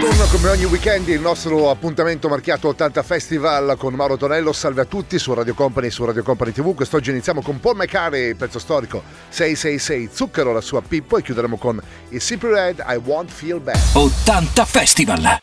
Torna come ogni weekend il nostro appuntamento marchiato 80 Festival con Mauro Tonello. Salve a tutti su Radio Company e su Radio Company TV. Quest'oggi iniziamo con Paul McCartney, pezzo storico 666 Zucchero, la sua Pippo e chiuderemo con i Simple Red I Won't Feel Bad. 80 Festival!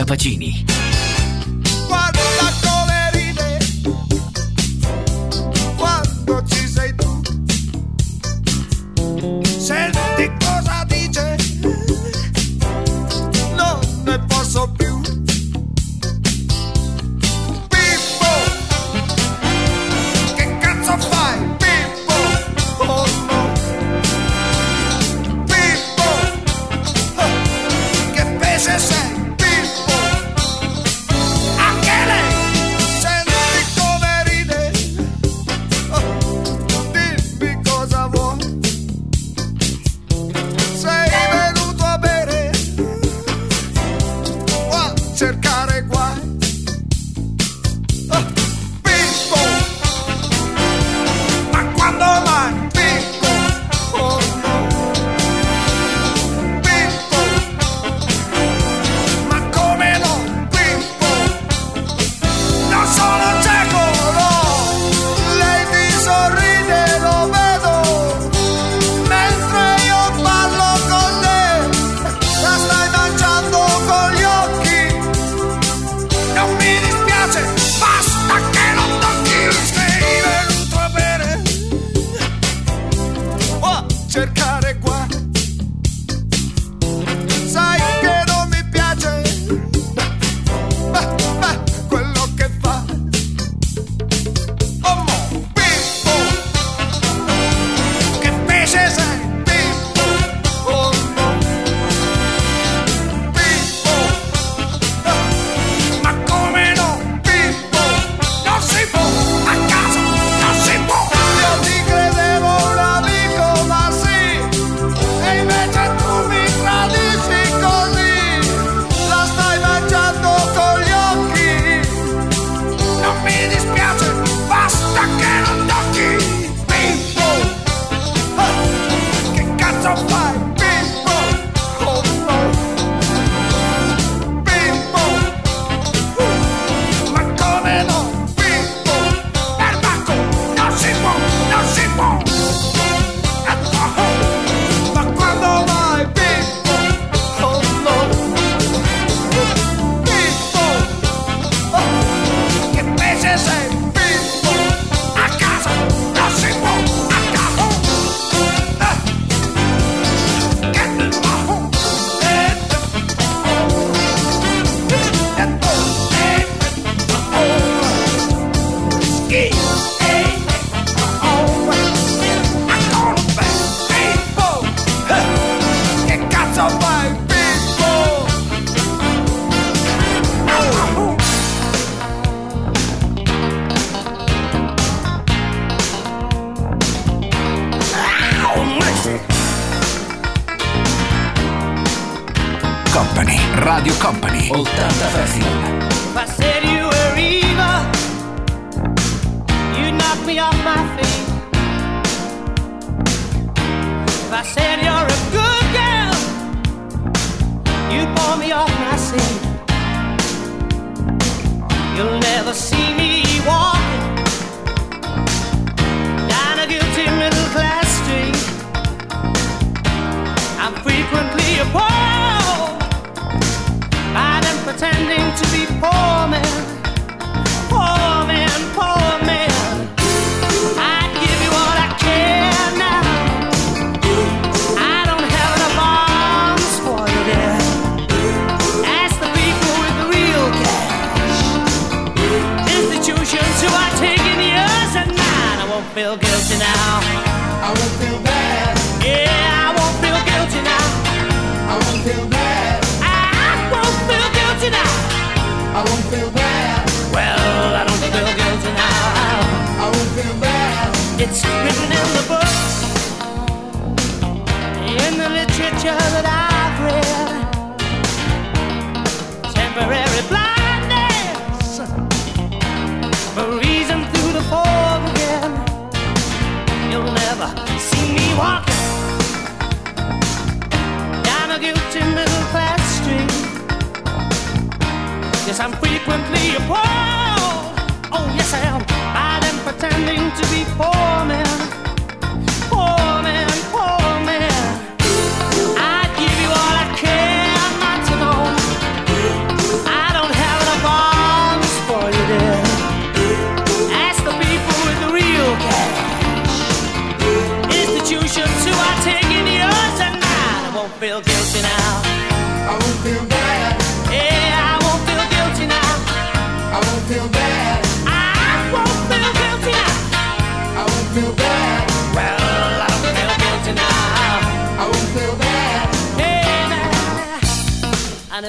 Capacini.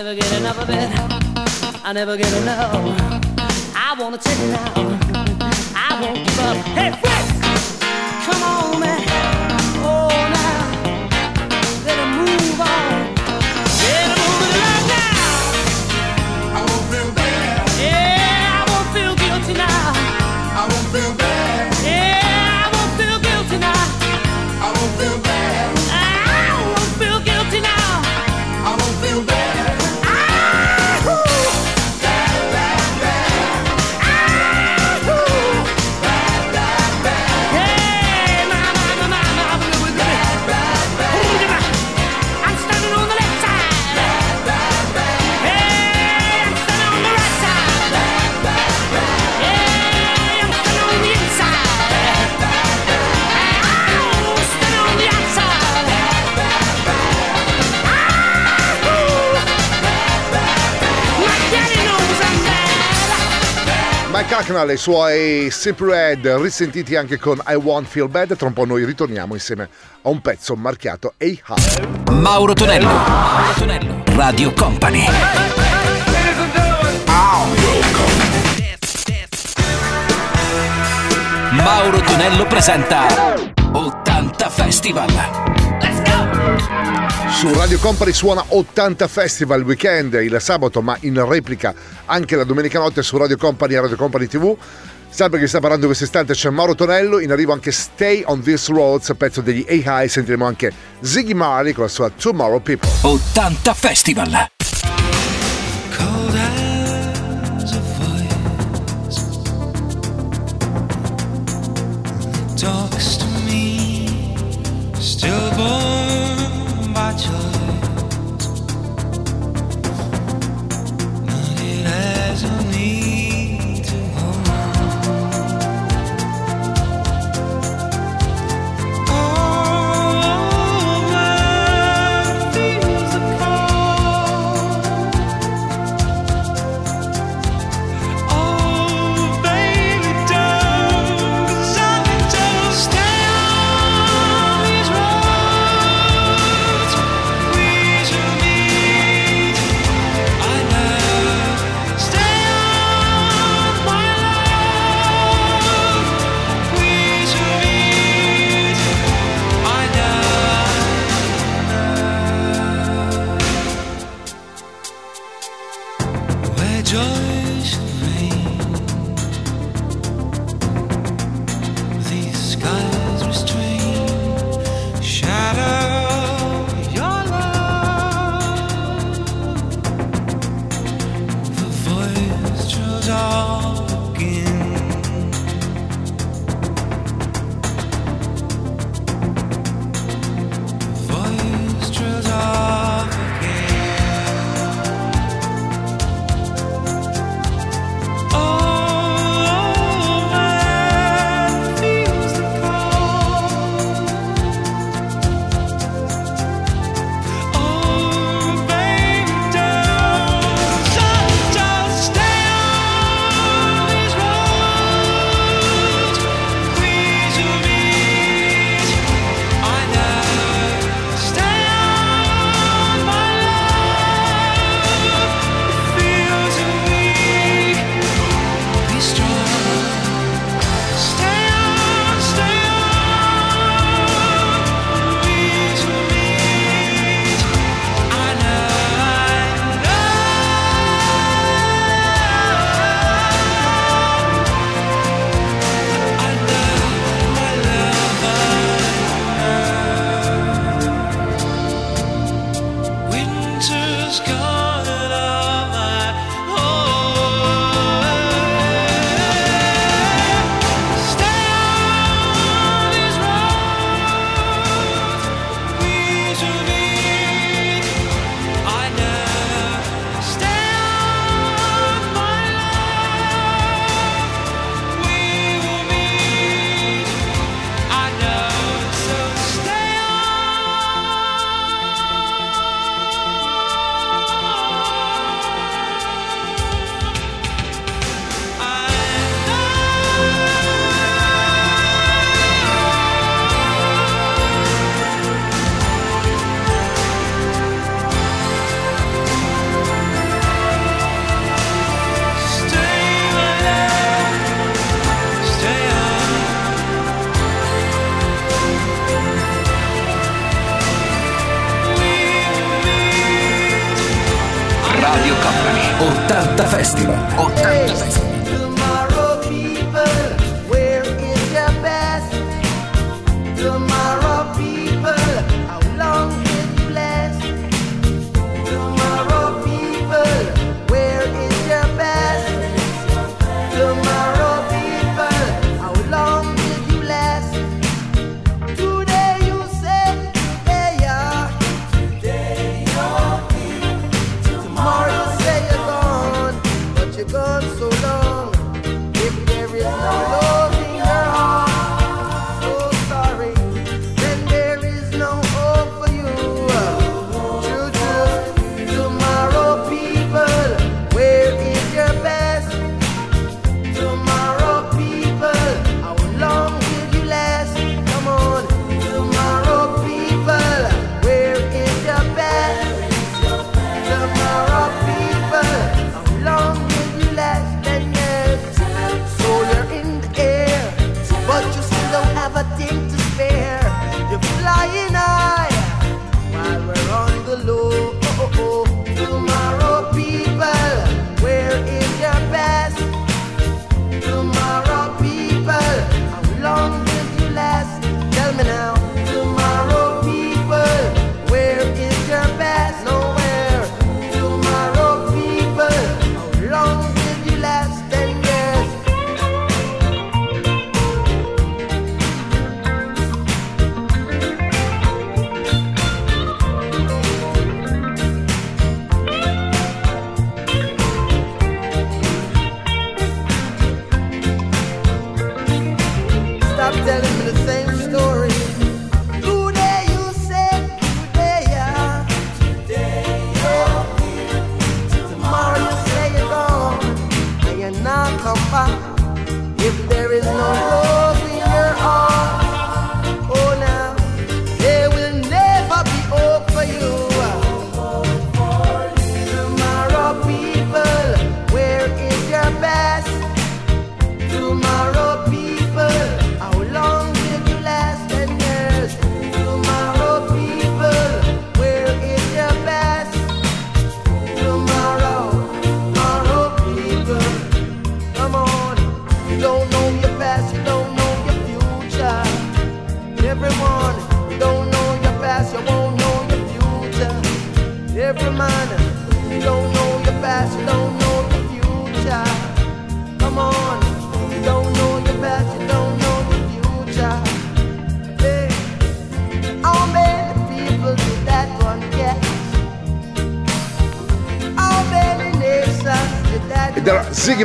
never get enough of it. I never get enough. I wanna take it now. I won't give up. Hey, Fritz! Come on, man. Bucknell e i suoi Simple Red risentiti anche con I Won't Feel Bad. Tra un po' noi ritorniamo insieme a un pezzo marchiato Hey Ha. Mauro Tonello, Mauro Tonello, Radio Company. Mauro Tonello presenta 80 Festival. Let's go! Su Radio Company suona 80 Festival Weekend il sabato, ma in replica anche la domenica notte su Radio Company e Radio Company TV. Sempre che sta parlando in istante c'è Mauro Tonello, in arrivo anche Stay on This Roads, pezzo degli AI, sentiremo anche Ziggy Marley con la sua Tomorrow People. 80 Festival! 빠져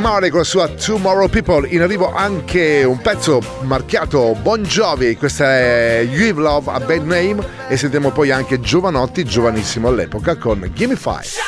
Marley con la sua Tomorrow People. In arrivo anche un pezzo marchiato Bon Jovi, questa è You Love a Bad Name. E sentiamo poi anche Giovanotti, giovanissimo all'epoca, con Gimme Five.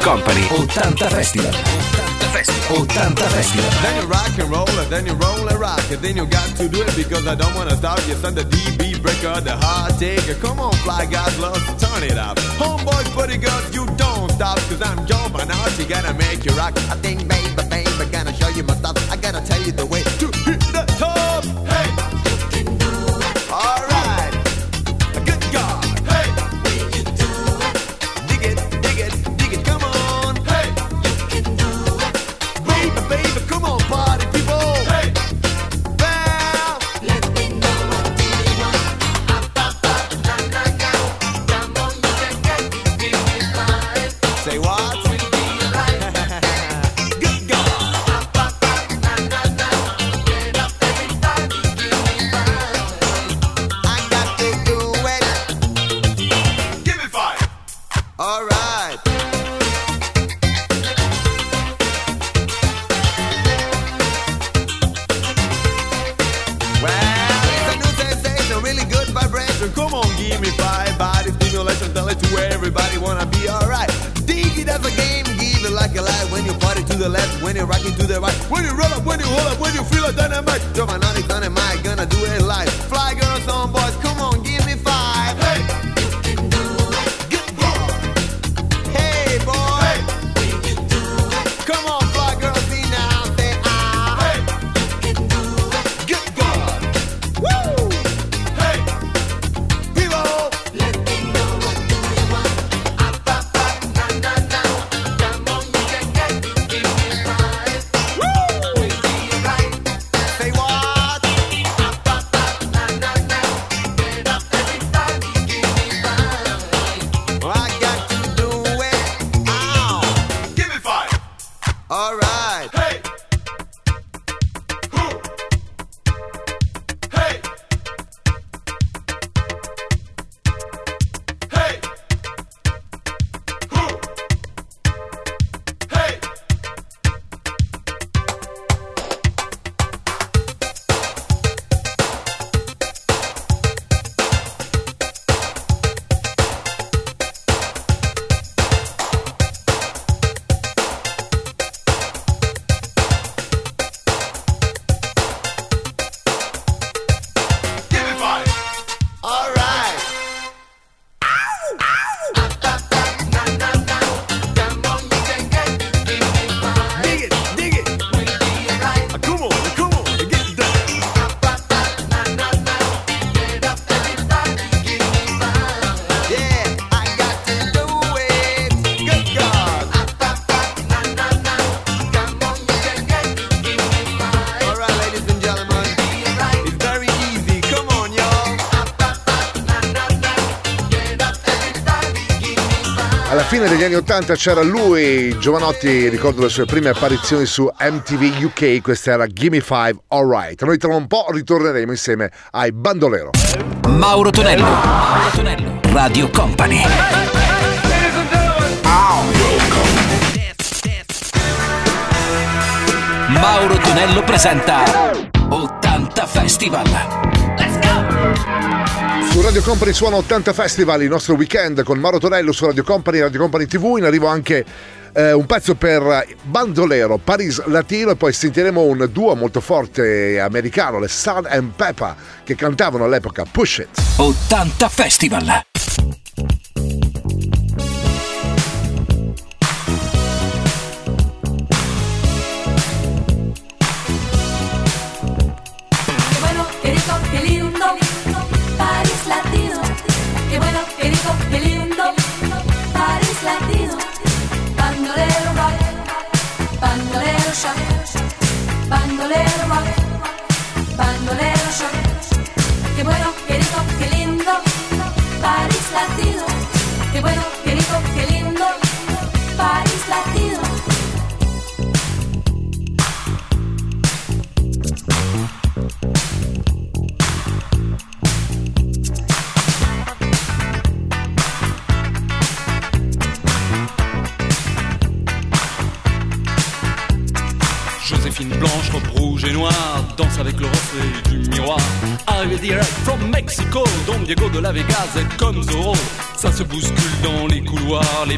Radio Company 80 Festival. 80 Festival. 80 Festival. Then you rock and roll and then you roll and rock and then you got to do it because I don't wanna stop you. Son, the DB breaker, the hard taker. Come on, fly guys, love to turn it up. Homeboys, buddy girls, you don't stop cause I'm Joe Bernard. You gotta make you rock. I think, baby, baby, gonna show you my stuff. I gotta tell you the way it to everybody, wanna be alright. Dig it as a game, give it like a light. When you party to the left, when you're rocking to the right, when you roll up, when you hold up, when you feel a dynamite. 80 c'era lui, Giovanotti, ricordo le sue prime apparizioni su MTV UK, questa era Gimme Five Alright. Noi tra un po' ritorneremo insieme ai Bandolero. Mauro Tonello. Mauro Tonello. Radio Company. Mauro Tonello presenta 80 Festival. Let's go! Su Radio Company suona 80 Festival, il nostro weekend con Mauro Tonello su Radio Company, Radio Company TV, in arrivo anche eh, un pezzo per Bandolero, Paris Latino e poi sentiremo un duo molto forte americano, le Sun and Peppa, che cantavano all'epoca Push It. 80 Festival.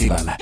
Festival.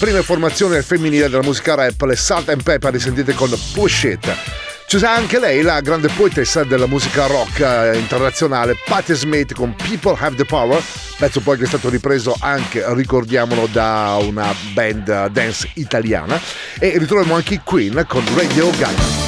prime formazioni al femminile della musica rap, le Salt and Pepper, risentite con Push Ci C'è anche lei, la grande poetessa della musica rock eh, internazionale, Patti Smith con People Have the Power, pezzo poi che è stato ripreso anche, ricordiamolo, da una band eh, dance italiana. E ritroviamo anche i Queen con Radio Gaga.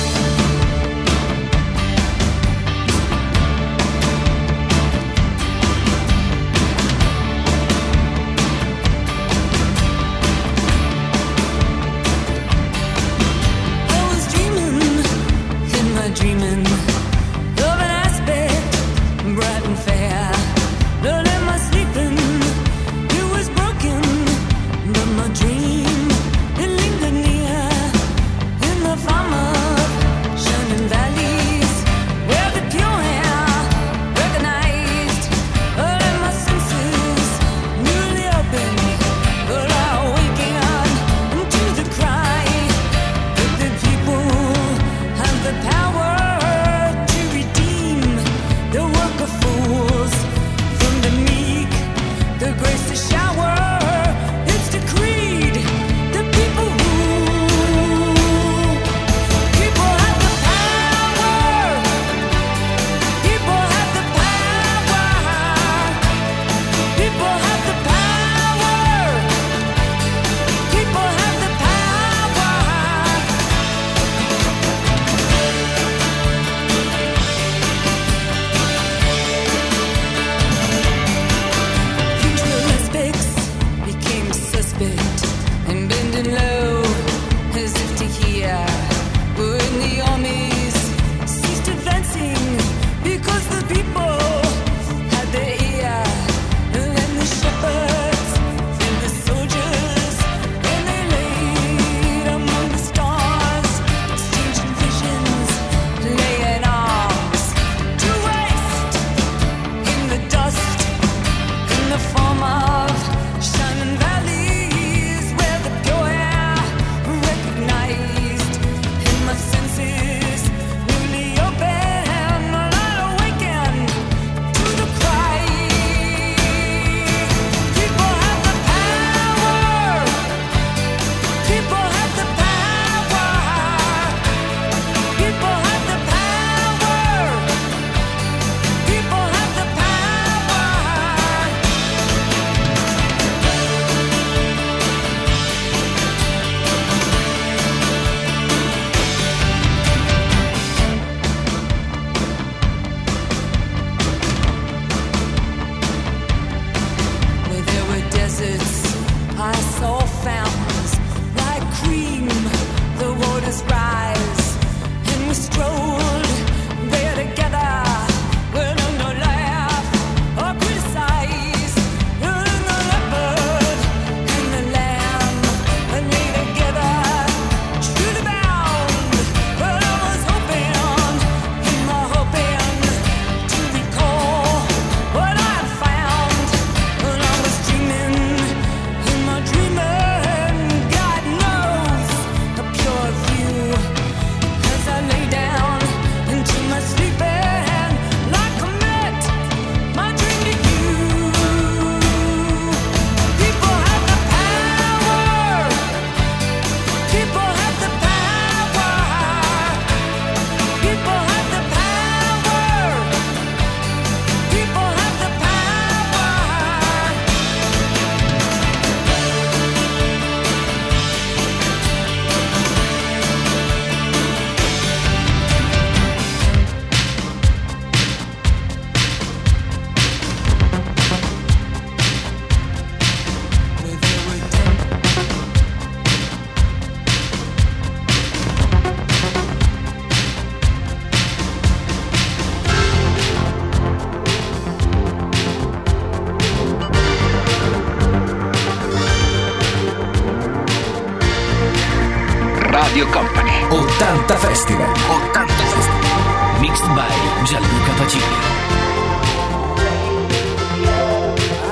Radio Company. 80 Festival. 80 Festival. Mixed by Gianluca Pacini.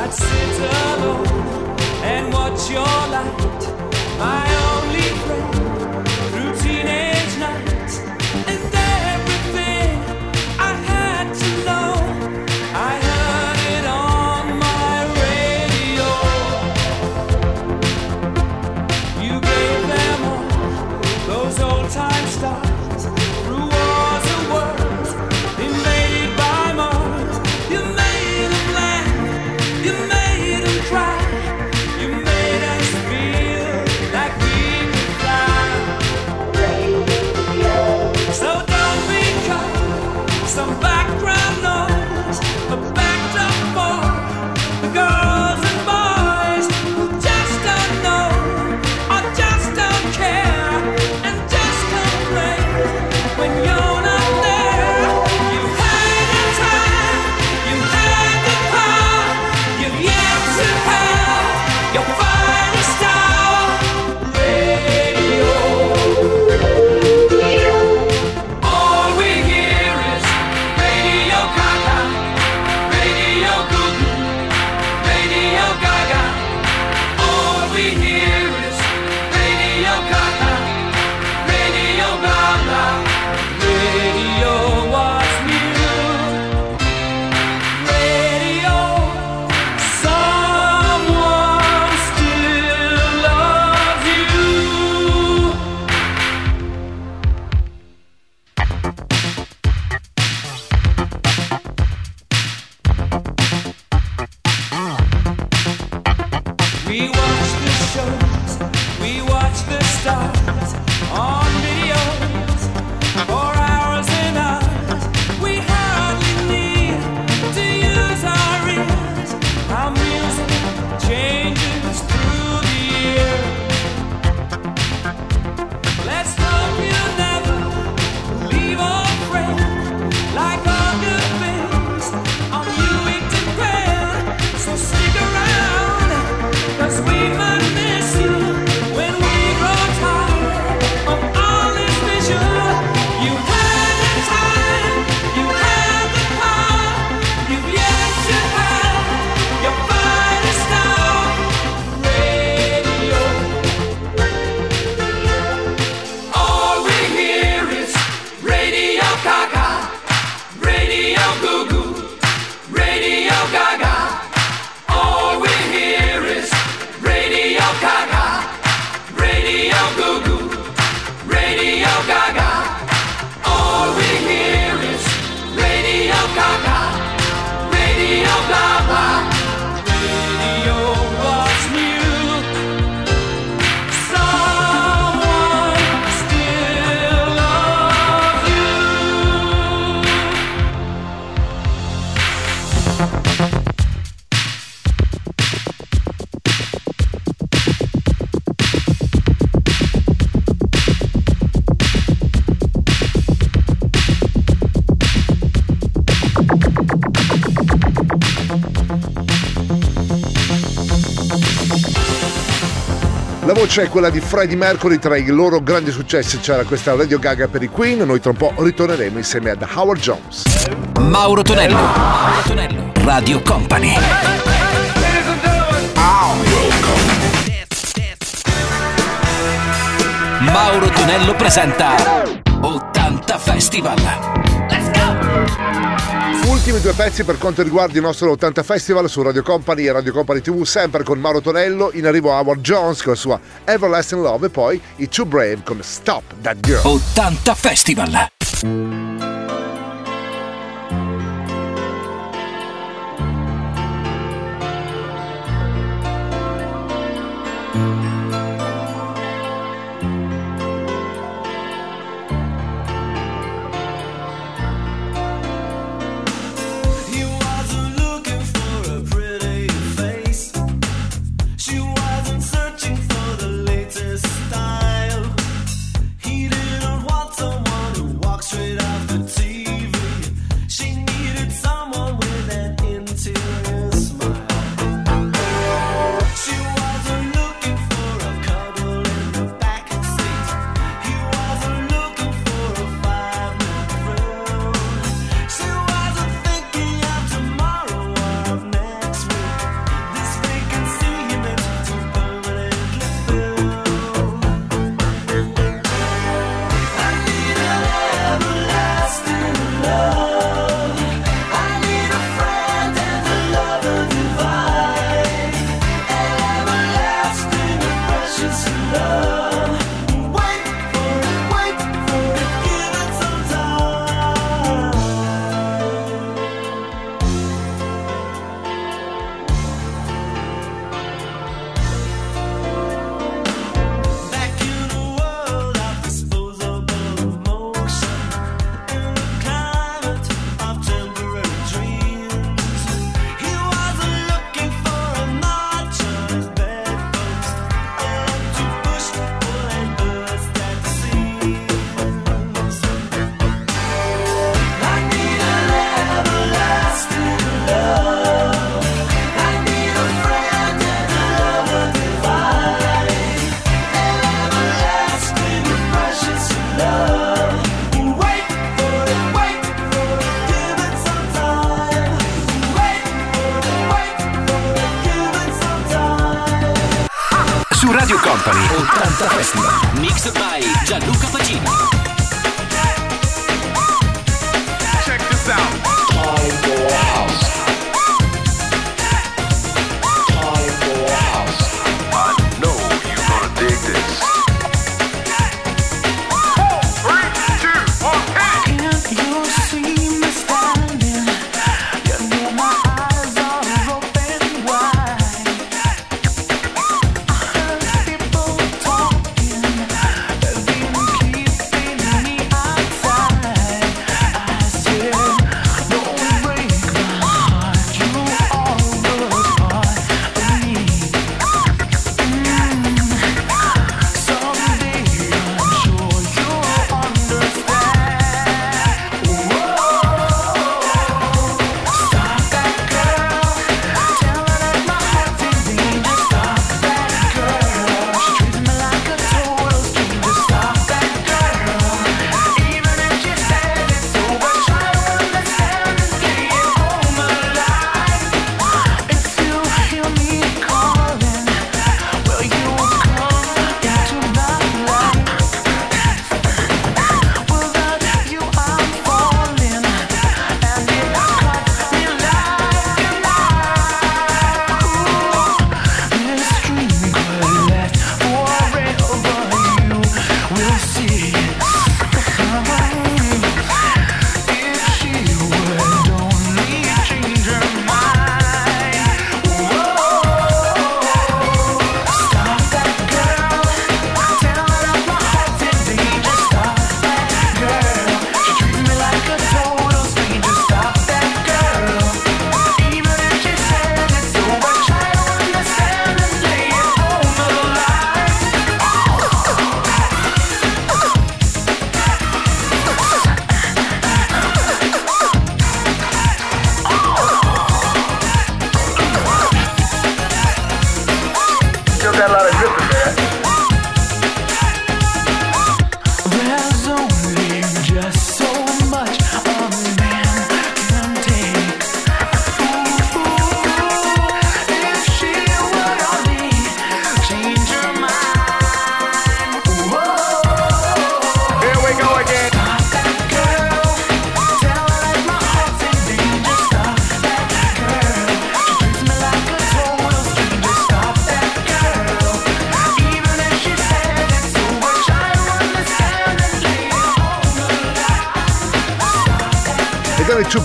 I'd sit alone and watch your light. My own Cioè quella di Freddie Mercury, tra i loro grandi successi c'era questa Radio Gaga per i Queen, noi tra un po' ritorneremo insieme ad Howard Jones. Mauro Tonello, Mauro Tonello, Radio Company. Mauro Tonello presenta 80 Festival. Let's go! Ultimi due pezzi per quanto riguarda il nostro 80 Festival su Radio Company e Radio Company TV, sempre con Mauro Tonello, in arrivo Howard Jones con la sua Everlasting Love e poi i Too Brave con Stop That Girl. 80 Festival!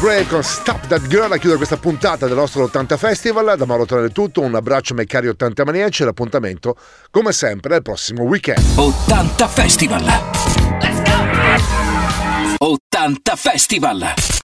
Gray con Stop That Girl a chiudere questa puntata del nostro 80 Festival. Da Mauro Tonelli tutto, un abbraccio ai miei cari 80 Mania c'è l'appuntamento come sempre il prossimo weekend. 80 Festival! Let's go! 80 Festival!